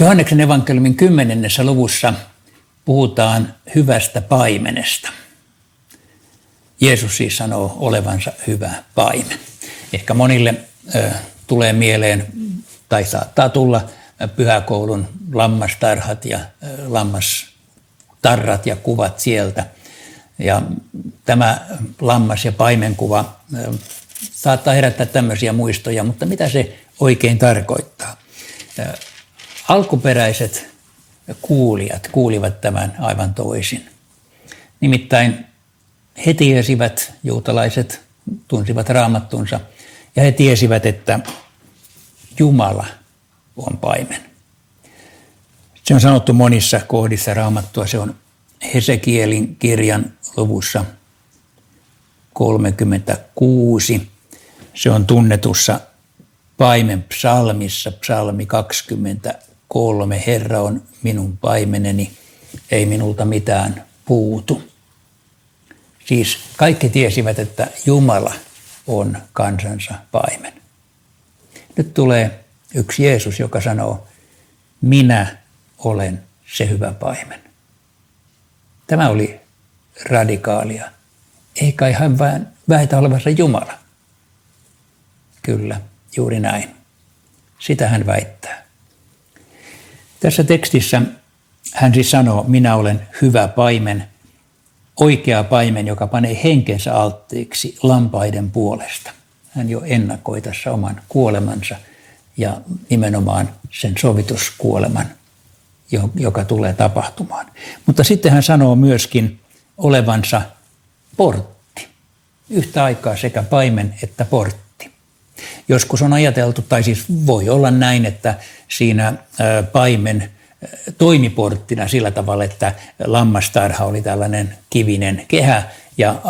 Johanneksen evankeliumin kymmenennessä luvussa puhutaan hyvästä paimenesta. Jeesus siis sanoo olevansa hyvä paimen. Ehkä monille ö, tulee mieleen, tai saattaa tulla pyhäkoulun lammastarhat ja ö, lammastarrat ja kuvat sieltä. Ja tämä lammas- ja paimenkuva ö, saattaa herättää tämmöisiä muistoja, mutta mitä se oikein tarkoittaa? Alkuperäiset kuulijat kuulivat tämän aivan toisin. Nimittäin he tiesivät, juutalaiset tunsivat raamattunsa, ja he tiesivät, että Jumala on paimen. Se on sanottu monissa kohdissa raamattua. Se on Hesekielin kirjan luvussa 36. Se on tunnetussa paimen psalmissa, psalmi 23. Herra on minun paimeneni, ei minulta mitään puutu. Siis kaikki tiesivät, että Jumala on kansansa paimen. Nyt tulee yksi Jeesus, joka sanoo, minä olen se hyvä paimen. Tämä oli radikaalia. Ei kai hän vaan väitä olevansa Jumala. Kyllä, juuri näin. Sitä hän väittää. Tässä tekstissä hän siis sanoo, minä olen hyvä paimen – oikea paimen, joka panee henkensä alttiiksi lampaiden puolesta. Hän jo ennakoi tässä oman kuolemansa ja nimenomaan sen sovituskuoleman, joka tulee tapahtumaan. Mutta sitten hän sanoo myöskin olevansa portti. Yhtä aikaa sekä paimen että portti. Joskus on ajateltu, tai siis voi olla näin, että siinä paimen toimiporttina sillä tavalla, että lammastarha oli tällainen kivinen kehä ja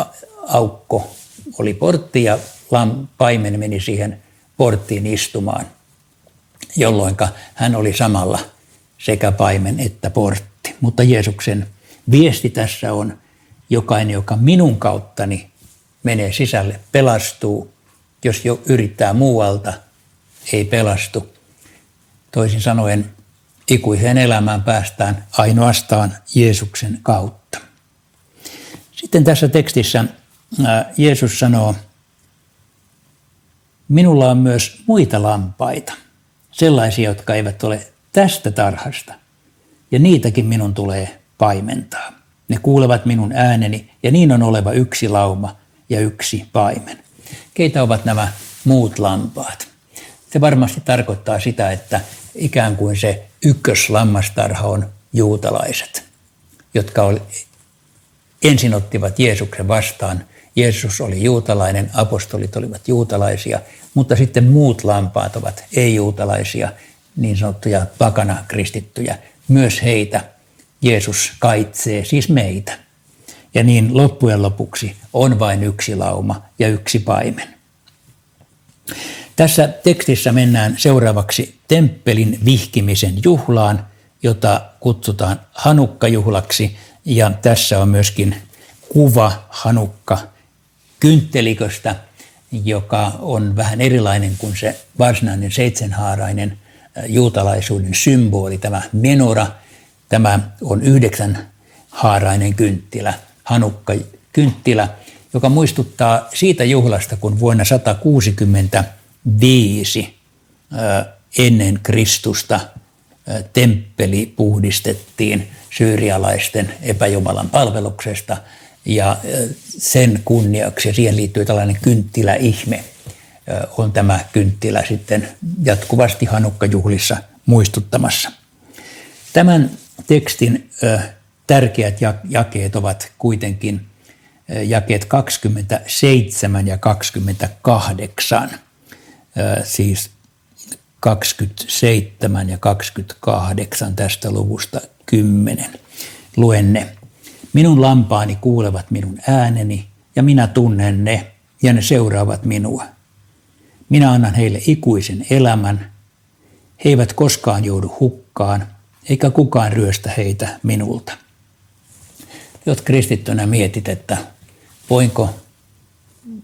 aukko oli portti ja paimen meni siihen porttiin istumaan, jolloin hän oli samalla sekä paimen että portti. Mutta Jeesuksen viesti tässä on, jokainen, joka minun kauttani menee sisälle, pelastuu. Jos jo yrittää muualta, ei pelastu. Toisin sanoen, ikuiseen elämään päästään ainoastaan Jeesuksen kautta. Sitten tässä tekstissä Jeesus sanoo, minulla on myös muita lampaita, sellaisia, jotka eivät ole tästä tarhasta, ja niitäkin minun tulee paimentaa. Ne kuulevat minun ääneni, ja niin on oleva yksi lauma ja yksi paimen. Keitä ovat nämä muut lampaat? Se varmasti tarkoittaa sitä, että ikään kuin se ykköslammastarha on juutalaiset, jotka oli, ensin ottivat Jeesuksen vastaan. Jeesus oli juutalainen, apostolit olivat juutalaisia, mutta sitten muut lampaat ovat ei-juutalaisia, niin sanottuja pakana kristittyjä. Myös heitä Jeesus kaitsee, siis meitä. Ja niin loppujen lopuksi on vain yksi lauma ja yksi paimen. Tässä tekstissä mennään seuraavaksi temppelin vihkimisen juhlaan, jota kutsutaan Hanukka-juhlaksi. Ja tässä on myöskin kuva Hanukka kyntteliköstä, joka on vähän erilainen kuin se varsinainen seitsemänhaarainen juutalaisuuden symboli, tämä menora. Tämä on yhdeksän haarainen kynttilä, Hanukka kynttilä, joka muistuttaa siitä juhlasta, kun vuonna 160 viisi ennen Kristusta temppeli puhdistettiin syyrialaisten epäjumalan palveluksesta ja sen kunniaksi, ja siihen liittyy tällainen kynttiläihme, on tämä kynttilä sitten jatkuvasti Hanukka-juhlissa muistuttamassa. Tämän tekstin tärkeät jakeet ovat kuitenkin jakeet 27 ja 28 siis 27 ja 28 tästä luvusta 10. Luen ne. Minun lampaani kuulevat minun ääneni ja minä tunnen ne ja ne seuraavat minua. Minä annan heille ikuisen elämän. He eivät koskaan joudu hukkaan, eikä kukaan ryöstä heitä minulta. Jot kristittynä mietit, että voinko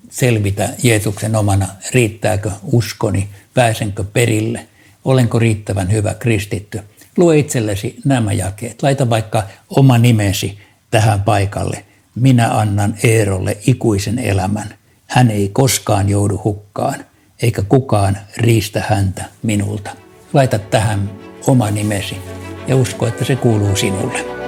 selvitä Jeesuksen omana, riittääkö uskoni, pääsenkö perille, olenko riittävän hyvä kristitty, Lue itsellesi nämä jakeet. Laita vaikka oma nimesi tähän paikalle. Minä annan Eerolle ikuisen elämän. Hän ei koskaan joudu hukkaan, eikä kukaan riistä häntä minulta. Laita tähän oma nimesi ja usko, että se kuuluu sinulle.